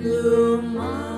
Blue moon.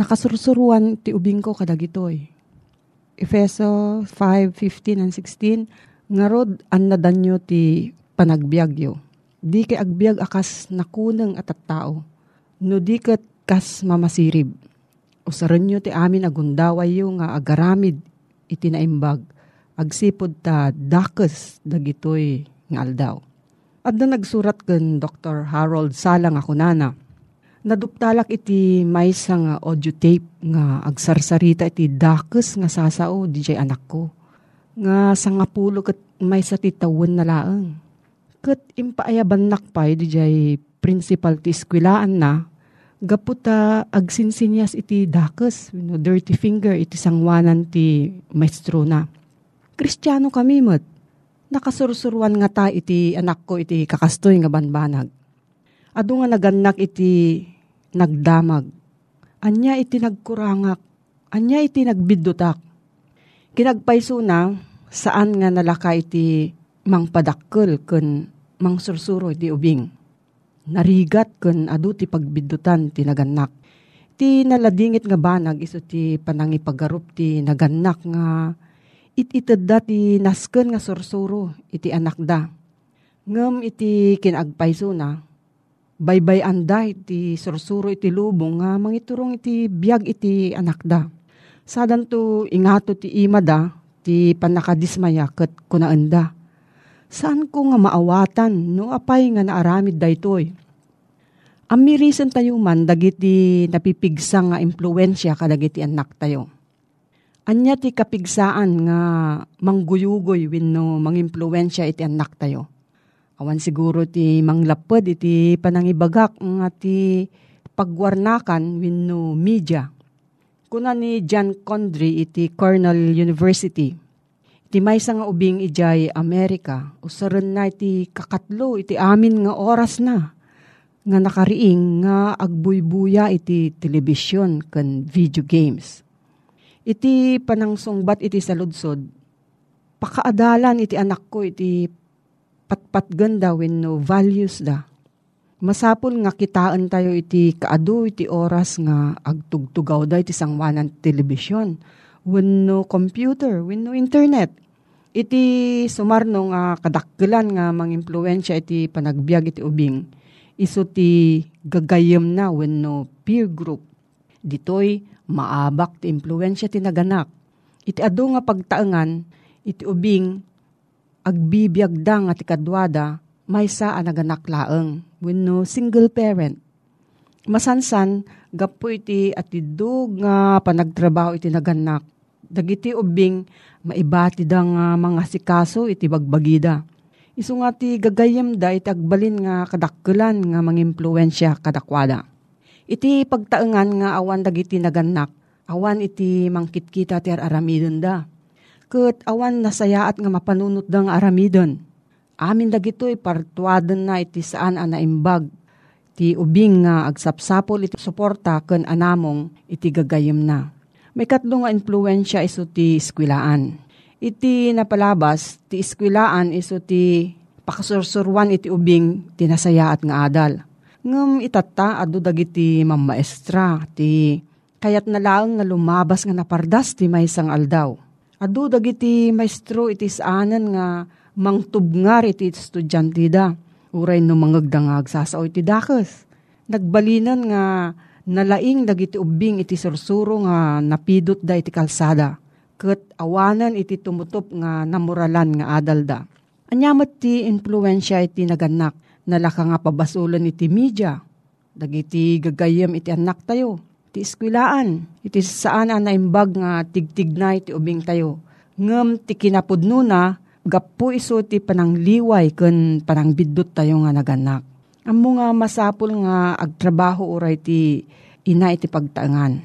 Nakasursuruan ti ubing ko kadagitoy. Efeso 5:15 and 16 ngarod an nadanyo ti panagbiagyo. Di kay agbiag akas nakuneng at at tao. No di ket kas mamasirib. Usaran nyo ti amin agundaway yo nga agaramid iti naimbag. Agsipod ta dakes dagitoy nga aldaw. At na nagsurat ken Dr. Harold Salang ako nana. Naduptalak iti maysa nga audio tape nga agsarsarita iti dakes nga sasao di anak ko. Nga sangapulo ket maysa ti tawon na laeng. Ket impaayaban nakpay di principal ti eskwelaan na gaputa agsinsinyas iti dakes, you know, dirty finger iti sangwanan ti maestro na. Kristiyano kami met. Nakasursuruan nga ta iti anak ko iti kakastoy nga banbanag. Ado nga naganak iti nagdamag. Anya iti nagkurangak. Anya iti nagbidutak. Kinagpaiso na saan nga nalaka iti mangpadakkel ken mangsursuro iti ubing narigat ken adu ti pagbidutan ti naganak. Ti naladingit nga banag iso ti panangipagarup ti naganak nga itited da ti nasken nga sursuro iti anak da. Ngem iti kinagpayso na, baybay anday ti sursuro iti lubong nga mangiturong iti biag iti anak da. Sadan to ingato ti ima da, ti panakadismaya ket kunaenda Saan ko nga maawatan no apay nga naaramid daytoy? Amirisan tayo man dagiti napipigsa nga impluensya kadagiti anak tayo. Anya ti kapigsaan nga mangguyugoy wenno mangimpluensya iti anak tayo. Awan siguro ti manglapod iti panangibagak nga ti pagwarnakan wenno media. Kuna ni John Condry iti Cornell University Iti may nga ubing ijay Amerika, usaran na iti kakatlo, iti amin nga oras na. Nga nakariing nga agbuybuya iti telebisyon kan video games. Iti panangsungbat iti saludsod, pakaadalan iti anak ko iti patpat ganda when no values da. Masapol nga kitaan tayo iti kaado iti oras nga agtugtugaw da iti sangwanan telebisyon wenno computer, wenno internet. Iti sumarno nga kadakkelan nga mangimpluwensya iti panagbiag iti ubing. Iso ti gagayem na wenno peer group. Ditoy maabak ti impluwensya ti naganak. Iti adu nga pagtaengan iti ubing agbibiag da nga ti kadwada maysa a naganak laeng wenno single parent. Masansan gapo iti atidog nga panagtrabaho iti naganak dagiti ubing maibati da nga mga sikaso iti bagbagida. Isu nga ti gagayem da iti agbalin nga kadakkelan nga mangimpluensya kadakwada. Iti pagtaengan nga awan dagiti naganak, awan iti mangkitkita ti aramidon da. Ket awan nasayaat nga mapanunot da nga aramidon. Amin dagitoy partuaden na iti saan a naimbag ti ubing nga agsapsapol iti suporta ken anamong iti gagayem na may katlo nga influensya iso ti iskwilaan. Iti napalabas, ti iskwilaan iso ti pakasursurwan iti ubing tinasayaat nga adal. Ngem itata adu dagiti mammaestra ti kayat na lang nga lumabas nga napardas ti maysang aldaw. Adu dagiti maestro iti saanan nga mangtubngar iti estudyante da. Uray no mangagdangag sasao iti dakes. Nagbalinan nga nalaing dagiti ubing iti sursuro nga napidot da iti kalsada. Kat awanan iti tumutop nga namuralan nga adal da. Anyamat ti influensya iti naganak, nalaka nga pabasulan iti media. Dagiti gagayem iti anak tayo, iti eskwilaan, iti saan na imbag nga tigtig na iti ubing tayo. Ngem ti kinapudno na, gapu iso ti panangliway ken panangbidot tayo nga naganak. Amo nga masapul nga agtrabaho uray ti ina iti pagtaangan.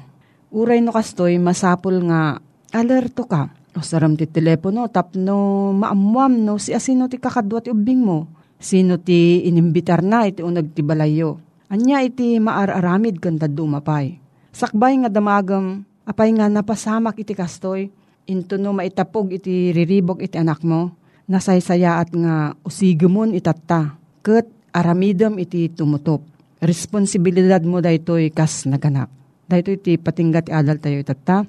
Uray no kastoy masapul nga alerto ka. O saram ti telepono, tapno maamuam no, si asino ti kakadwa ti ubing mo. Sino ti inimbitar na iti unag ti balayo. Anya iti maararamid kanta dumapay. Sakbay nga damagam, apay nga napasamak iti kastoy, into no maitapog iti riribok iti anak mo, nasaysayaat nga usigumon itatta, ket aramidem iti tumutop. Responsibilidad mo daytoy kas naganak. Daytoy iti patinggat ti adal tayo itatta,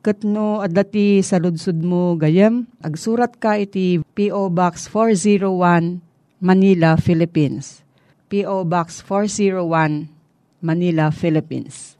Kat no, adati sa ludsud mo gayem, agsurat ka iti P.O. Box 401, Manila, Philippines. P.O. Box 401, Manila, Philippines.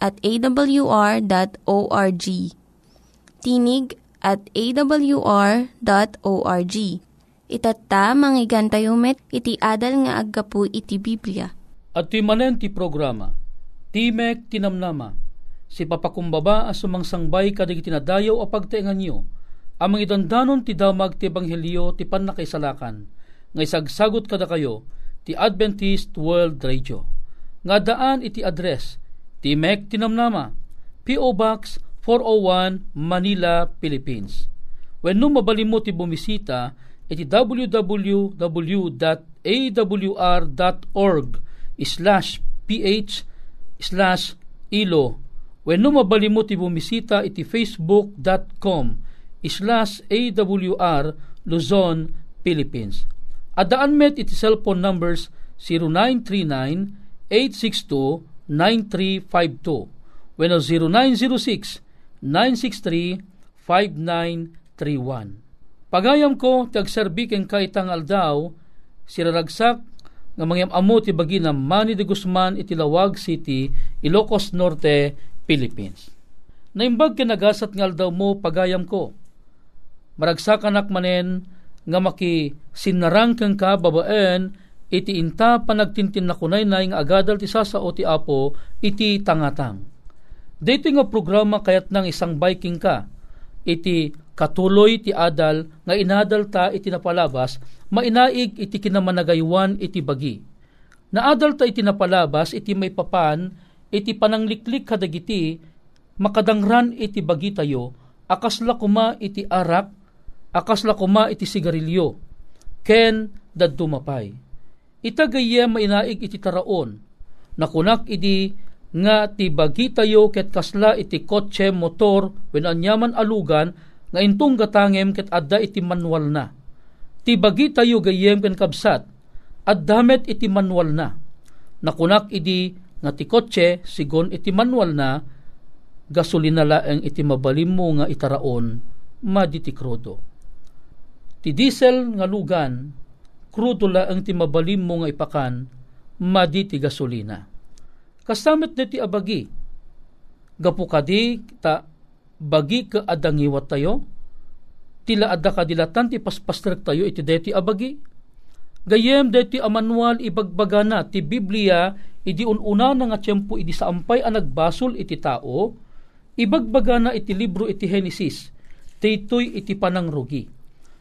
at awr.org. Tinig at awr.org. Itatta, manggigan tayo met, iti adal nga aggapu iti Biblia. At ti manen ti programa, Timek Tinamnama, si papakumbaba as sumangsangbay kadig tinadayaw a pagtaingan nyo, amang idandanon ti damag ti ebanghelyo ti panakaisalakan, nga isagsagot kada kayo, ti Adventist World Radio. Nga daan iti address, ti Mek Tinamnama, P.O. Box 401 Manila, Philippines. When no mabalimo ti bumisita, iti www.awr.org slash ph slash ilo When no mabalimo ti bumisita iti facebook.com slash awr Luzon, Philippines. Adaan met iti cellphone numbers 0939-862-9352 when 0906-963-5931. Pagayam ko, tagserbiken ka itang aldaw, siraragsak nga mangyam amo ti bagi na Manny de Guzman iti Lawag City, Ilocos Norte, Philippines. Naimbag kinagasat ngal daw mo pagayam ko. Maragsakanak manen nga maki sinarang kang ka babaen iti inta panagtintin na kunay na nga agadal ti sasao ti apo iti tangatang. Dito nga programa kayat nang isang biking ka iti katuloy ti adal nga inadal ta iti napalabas mainaig iti kinamanagaywan iti bagi. Naadal ta iti napalabas iti may papan iti panangliklik kadagiti makadangran iti bagi tayo akasla kuma iti arak akasla kuma iti sigarilyo ken dadto mapay itagayya mainaig iti taraon. Nakunak iti nga ti bagi tayo ket kasla iti kotse motor wen anyaman alugan nga intong gatangem ket adda iti manual na. Ti bagi tayo gayem ken kabsat addamet iti manual na. Nakunak iti nga ti kotse sigon iti manual na gasolina laeng iti mabalim mo nga itaraon maditi krudo. Ti diesel nga lugan krudo laeng ti mabalim mo nga ipakan maditi gasolina. Kasamit ti abagi gapu kadi ta bagi ka adangiwat tayo tila adda kadilatan ti paspastrek tayo iti deti abagi gayem deti a manual ibagbagana ti Biblia idi ununa na nga tiyempo idi saampay ang nagbasol iti tao, ibagbaga na iti libro iti Genesis, taytoy iti panangrugi.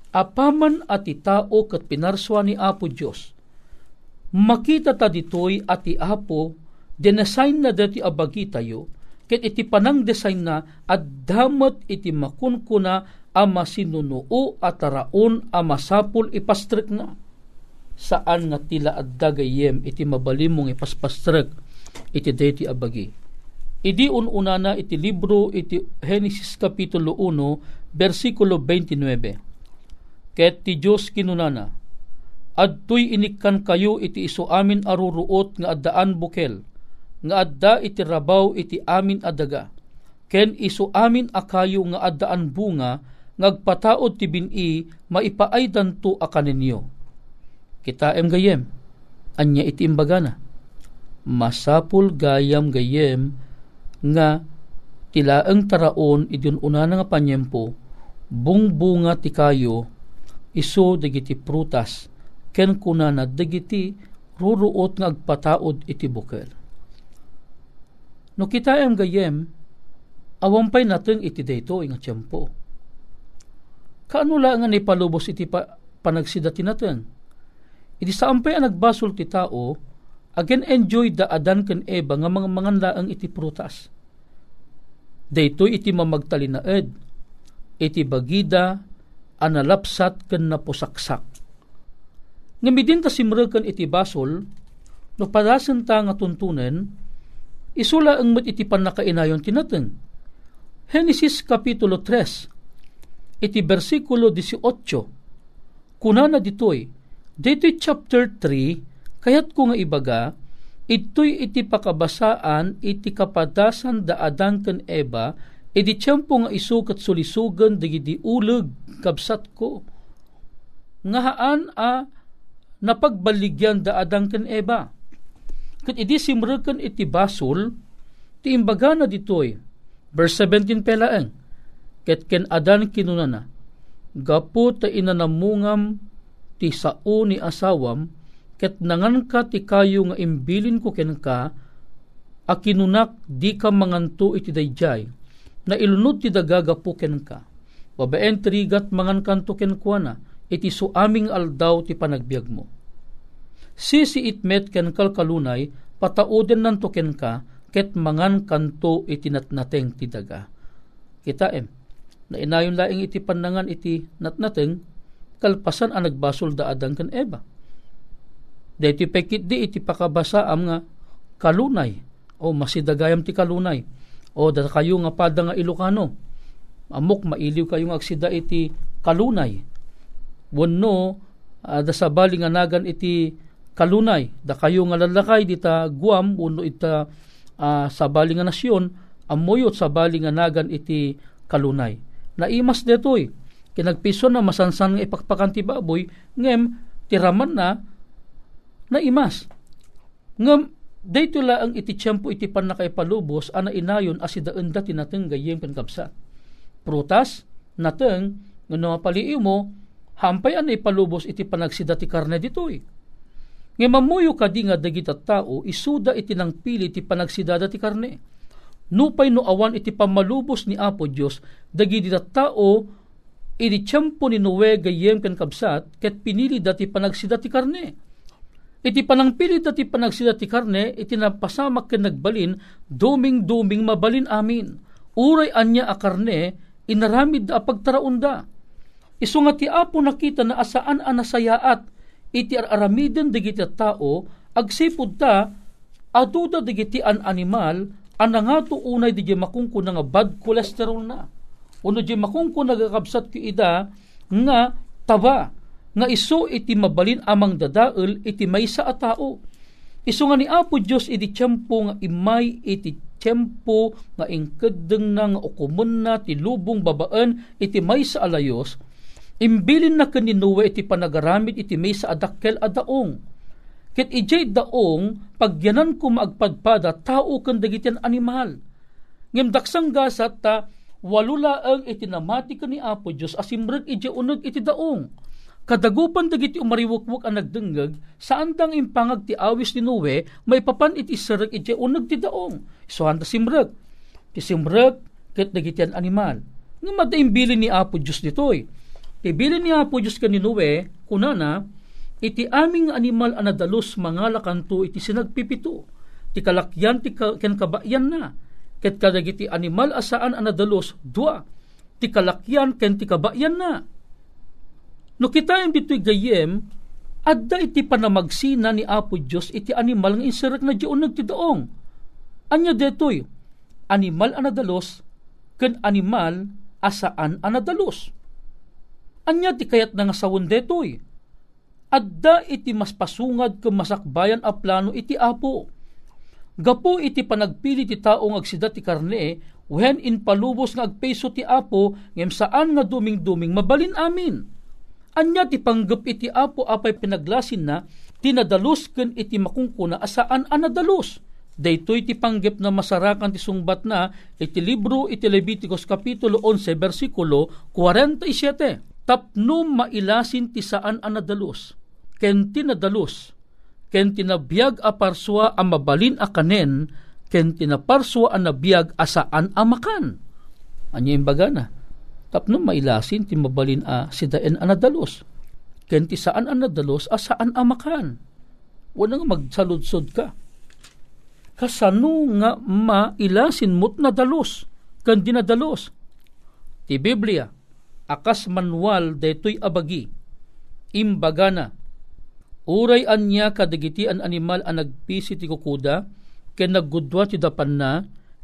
Apaman at tao kat pinarswa ni Apo Diyos. Makita ta ditoy at Apo, denesign na dati abagi tayo, ket iti panang design na at damat iti makunkuna ama sinunuo at raon ama sapul ipastrik na saan nga tila at dagayem iti mabalimong ipaspastrek iti deti abagi. Idi ununa na iti libro iti Genesis Kapitulo 1 versikulo 29. Ket ti Diyos kinunana, Adtoy inikkan kayo iti iso amin aruruot nga addaan bukel, nga adda iti rabaw iti amin adaga. Ken iso amin akayo nga addaan bunga, ngagpataod ti bini maipaaydan to akaninyo kita em gayem anya iti imbagana masapul gayam gayem nga tilaeng taraon idun una nga panyempo bungbunga ti kayo iso dagiti prutas ken kuna na dagiti ruruot nga agpataod iti bukel. No kita ang gayem, awampay natin iti dayto nga tiyempo. Kaano lang nga palubos iti pa, panagsidati natin? Iti saampay ang nagbasol ti tao, again enjoy da adan ken eba nga mga manganlaang iti prutas. Daytoy iti mamagtalinaed, iti bagida, analapsat ken napusaksak. Nga midin ta simrekan iti basol, no padasan ta nga tuntunen, isula ang mat iti panakainayon tinateng. Genesis Kapitulo 3, iti versikulo 18. Kunana ditoy, ditoy chapter 3, kayat ko nga ibaga, ito'y iti pakabasaan iti kapadasan da adang ken eba, iti tiyempo nga isukat sulisugan digidi uleg kabsat ko. Nga haan a napagbaligyan da adang ken eba. Kat idi simrekan iti basol, ti imbaga na ditoy, verse 17 pelaeng, ket ken adan kinunana gapu ta inanamungam ti sao ni asawam ket nangan ka ti kayo nga imbilin ko ken ka akinunak di ka manganto iti dayjay na ilunod ti dagagapu ken ka. Babaen trigat mangan kanto ken kuana iti suaming aldaw ti panagbiag mo. Sisi itmet ken kalkalunay patauden nanto ken ka ket mangan kanto iti natnateng ti daga. Kita em na inayon laing iti panangan iti natnateng kalpasan ang nagbasol da adang kan eba. Deti pekit di iti pakabasa am nga kalunay o masidagayam ti kalunay o da kayo nga pada nga Ilocano. Amok mailiw kayo nga aksida iti kalunay. Wenno uh, da sabali nga nagan iti kalunay. Da kayo nga lalakay dita Guam wenno ita uh, sabali nga nasyon. Amoyot sabali nga nagan iti kalunay. Naimas detoy. Kinagpiso na masansan nga ipakpakan ti baboy. Ngem tiraman na naimas. Ngem dayto ang iti tiyempo iti pan nakaipalubos ana inayon asidaan dati nateng gayem ken kapsa prutas nateng ngano mapaliiw mo hampay an ipalubos iti panagsida ti karne ditoy. Nga mamuyo kadi nga dagiti tao isuda iti nang pili ti panagsidada ti karne. Nupay no awan iti pamalubos ni Apo Dios dagiti tao iti tiyempo ni Noe gayem ken kabsat ket pinili dati panagsida ti karne iti panangpili dati panagsida ti karne iti napasamak ken nagbalin duming-duming mabalin amin. Uray anya a karne inaramid da pagtaraunda. Iso nga ti Apo nakita na asaan a nasayaat iti aramiden digiti tao agsipud ta aduda digiti an animal ana nga to unay di makungko nga bad cholesterol na. Uno di makungko nagakabsat ki ida nga taba nga iso iti mabalin amang dadael iti maysa a tao. Iso nga ni Apo Dios iti tiyempo nga imay iti tiyempo nga ingkedeng na nga ukumun na ti lubong babaan iti maysa alayos imbilin na kaninuwe iti panagaramid iti maysa adakkel adaong Ket ijay daong pagyanan ko maagpadpada tao kan dagitian animal. Ngem daksang gasat ta walula ang itinamati ka ni Apo Diyos asimrag ijay unag iti daong. Kadagupan dagiti umariwukwak ang nagdengag, saan tang impangag ti awis ni Noe, may papan iti sarag iti unag ti daong. So handa simrag. Ti simrag, ket dagitian animal. Nga madaim ni Apo Diyos ditoy. Ti bilin ni Apo Diyos ka ni Noe, kunana, iti aming animal anadalos mga lakanto iti sinagpipito ti kalakyan ti ken kabayan na ket kadagiti animal asaan anadalos dua ti kalakyan ken ti kabayan na no kita dito'y gayem adda iti panamagsina ni Apo Dios iti animal nga inserek na diyon nagtidaong anya detoy animal anadalos ken animal asaan anadalos anya ti kayat nga sawon detoy adda iti mas pasungad ken masakbayan a plano iti apo. Gapo iti panagpili ti tao nga agsida ti karne, when in palubos nga agpeso ti apo, ngem saan nga duming-duming mabalin amin. Anya ti panggap iti apo apay pinaglasin na, tinadalos ken iti makungkuna asaan anadalos. Daytoy ti panggep na masarakan ti sungbat na iti libro iti Leviticus kapitulo 11 versikulo 47. Tapno mailasin ti saan a nadalos. Ken tinadalos. Ken tinabiyag a parswa a mabalin a kanen ken tinaparswa a nabiyag a saan a makan. Anya imbaga na. Tapno mailasin ti mabalin a sidaen a nadalos. Ken ti saan a nadalos a saan a makan. Wala nga magsaludsod ka kasano nga mailasin mo't nadalos, kan dinadalos. Ti Biblia, akas manual detoy abagi, imbaga na, uray anya kadagiti an animal ang nagpisi ti kukuda, ken naggudwa ti dapan na,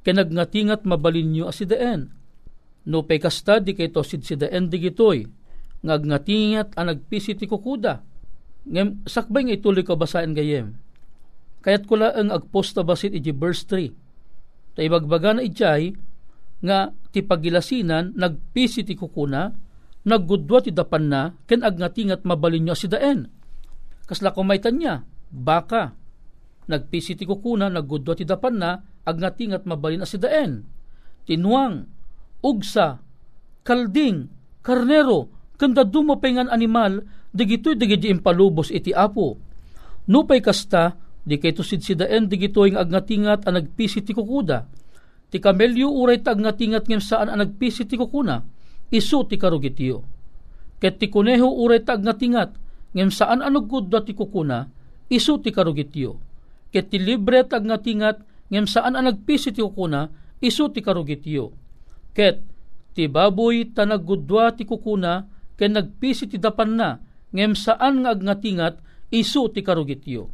ken nagngatingat mabalinyo asideen. No pay kasta di kay tosid sidaen digitoy, ngagnatingat ang nagpisi ti kukuda. Ngem, sakbay nga ituloy ko basahin gayem Kayat ko ang agposta basit iti verse 3. Taibagbaga na ijay nga ti pagilasinan nagpisi ti kukuna naggudwa ti dapan na ken agnatingat mabalin nyo si daen. Kasla kumaytan niya, baka nagpisi ti kukuna naggudwa ti dapan na agnatingat mabalin si daen. Tinuang, ugsa, kalding, karnero, kanda dumapengan animal, digito'y digiti impalubos iti apo. Nupay kasta, Di kay tusid si daen di gitoing agnatingat ang nagpisi ti kukuda. Ti kamelyo uray ta agnatingat ngem saan ang nagpisi ti kukuna. Isu ti karugitiyo. Ket ti kuneho uray ta agnatingat ngem saan ang nagkudda ti kukuna. Isu ti karugitiyo. Ket ti libre ta agnatingat ngem saan ang nagpisi ti kukuna. Isu ti karugitiyo. Ket ti baboy ta naggudwa ti kukuna ken nagpisi ti dapan na ngem saan nga agnatingat isu ti karugitiyo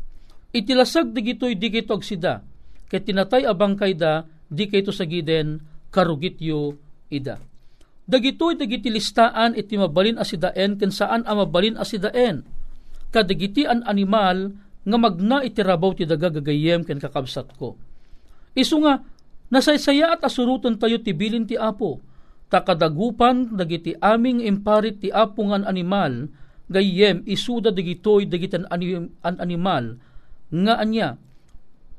itilasag digitoy di kito agsida, ket tinatay abang kayda di kito sagiden karugityo ida. Dagitoy dagiti listaan iti mabalin asidaen ken saan a mabalin asidaen. Kadagiti an animal nga magna iti rabaw ti daga gagayem ken kakabsat ko. Isu nga nasaysaya at asurutan tayo ti bilin ti apo. Takadagupan dagiti aming imparit ti apo ngan animal gayem isuda dagitoy dagiti an, an animal nga anya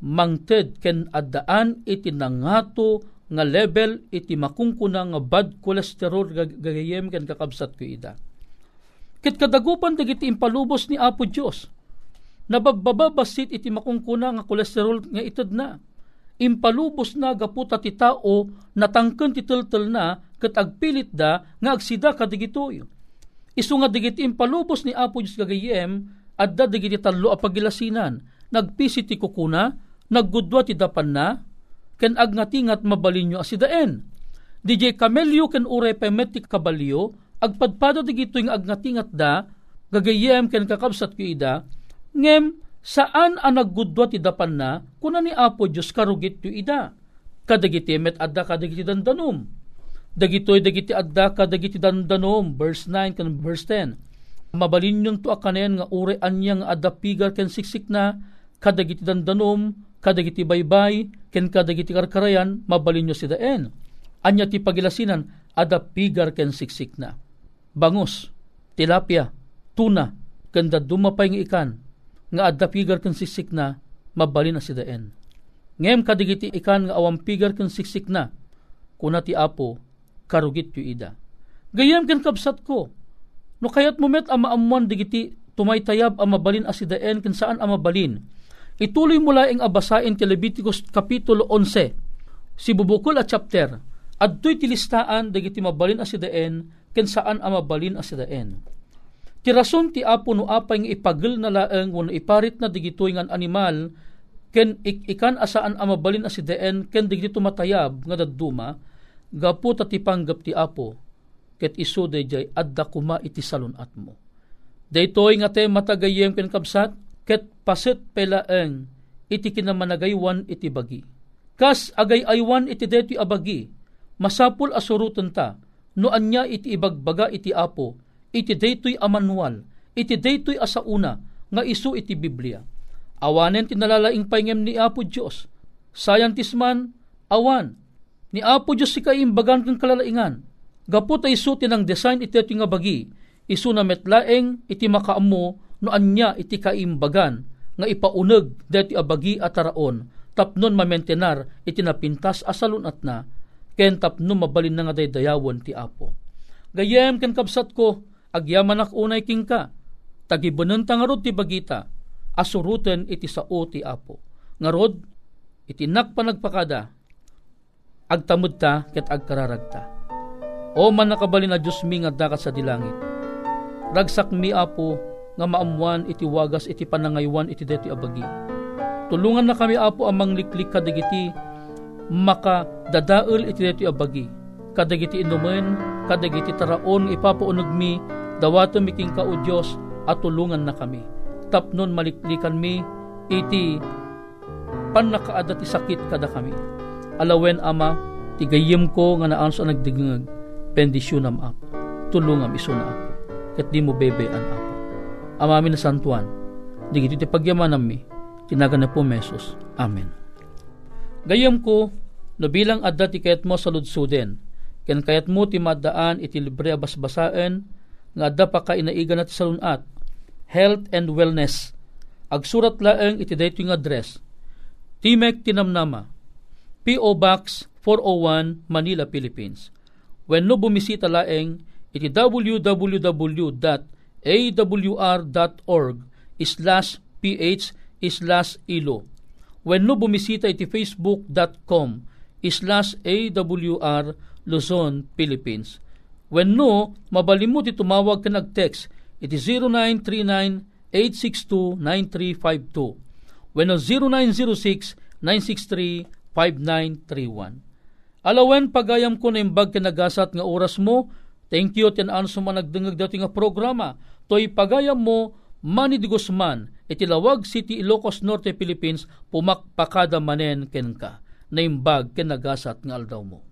mangted ken addaan iti nangato nga level iti makungkuna nga bad cholesterol gagayem ken kakabsat ko ida. Ket kadagupan dagiti impalubos ni Apo Dios. Nababbabasit iti makungkuna nga kolesterol nga ited na. Impalubos na gaputa ti tao natangken ti teltel na ket agpilit da nga agsida kadigitoy. Isu nga digiti impalubos ni Apo Dios gagayem adda digiti tallo a pagilasinan nagpisi ti kukuna, naggudwa ti dapan na, ken agnatingat mabalinyo asidaen. DJ kamelyo ken ure pemet ti kabalyo, agpadpado di gito yung agnatingat da, gagayem ken kakabsat ko ida, ngem saan ang naggudwa ti dapan na, kuna ni Apo Diyos karugit yu ida. Kadagiti met adda kadagiti dandanom. Dagitoy dagiti adda kadagiti dandanom, verse 9 ken verse 10. Mabalin yung to akanen nga ure anyang adda pigar ken siksik na, kadagiti dandanom, kadagiti baybay, ken kadagiti karkarayan, mabalin nyo si daen. Anya ti pagilasinan, ada pigar ken siksik na. Bangus, tilapia, tuna, kanda dumapay ng ikan, nga adda pigar ken siksik na, mabalin na si daen. Ngem kadagiti ikan nga awang pigar ken siksik na, kuna ti apo, karugit yu ida. Gayam ken kabsat ko, no kayat mo met ama amuan digiti tumaytayab ang mabalin asidaen ken saan ang mabalin Ituloy mo laing abasain ti Leviticus Kapitulo 11, si bubukol at chapter, at do'y tilistaan dagiti mabalin asidaen, ken saan ang mabalin asidaen. Ti rason ti apo no apay nga ipagil na laeng wano iparit na digitoy ngan animal, ken ik ikan asaan ang mabalin asidaen, ken digiti tumatayab nga daduma, gapu ti panggap ti apo, ket iso dayjay adda kuma iti salunat mo. Daytoy nga te matagayem ken kabsat, ket paset pelaeng iti kinamanagaywan iti bagi. Kas agay aywan iti deti abagi, masapul asurutan ta, no anya iti ibagbaga iti apo, iti daytoy amanual, iti daytoy asauna, nga isu iti Biblia. Awanen tinalalaing paingem ni Apo Diyos. Scientist man, awan. Ni Apo Diyos si kaimbagan kang kalalaingan. Gapot ay isu tinang design iti nga bagi, isu na metlaeng iti makaamo no anya iti kaimbagan nga ipauneg deti abagi at taraon tapnon mamentenar iti napintas asalunat na, ken tapno mabalin na nga daydayawon ti Apo. Gayem ken kabsat ko, agyaman ak unay king ka, tagibunan tangarod ti bagita, asuruten iti sao ti Apo. Ngarod, iti nakpanagpakada, agtamod ta ket agkararagta. O man nakabalin na Diyos mi nga dakat sa dilangit. Ragsak mi apo nga maamuan iti wagas iti panangaywan iti deti abagi. Tulungan na kami apo amang liklik kadagiti maka dadael iti deti abagi. Kadagiti inumen, kadagiti taraon ipapaunog mi dawato miking ka o Diyos at tulungan na kami. Tapnon maliklikan mi iti panakaada ti sakit kada kami. Alawen ama, tigayim ko nga naan sa nagdigngag, pendisyonam apo. Tulungam iso na apo. Kat di mo bebean apo. Amami na santuan, digiti ti pagyaman mi, tinaga na po mesos. Amen. Gayam ko, no bilang adda ti kayat mo sa ludsuden, ken kayat mo ti madaan iti libre basbasaan, nga adda pa ka inaigan at salunat, health and wellness. Agsurat laeng iti dayto nga address, Timek Tinamnama, P.O. Box 401, Manila, Philippines. When no bumisita laeng, iti www.awr.org slash ph slash ilo. When no bumisita iti facebook.com slash awr Luzon, Philippines. When no, mabalimut iti tumawag ka nag-text iti 0939-862-9352. When no 0906-963-5931. Alawen pagayam ko na imbag kinagasat nga oras mo, thank you tin ano sa nagdengag dati nga programa, to'y pagayam mo, Manny de Guzman, itilawag City, Ilocos Norte, Philippines, pumakpakada manen ken ka, na imbag kinagasat nga aldaw mo.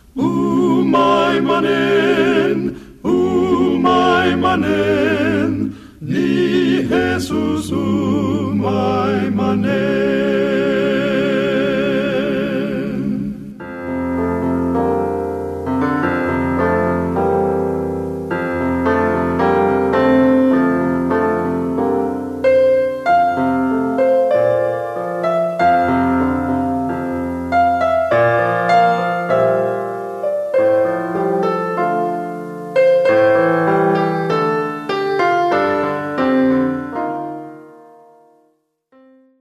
Umay manen, umay manen, ni Jesus umay manen.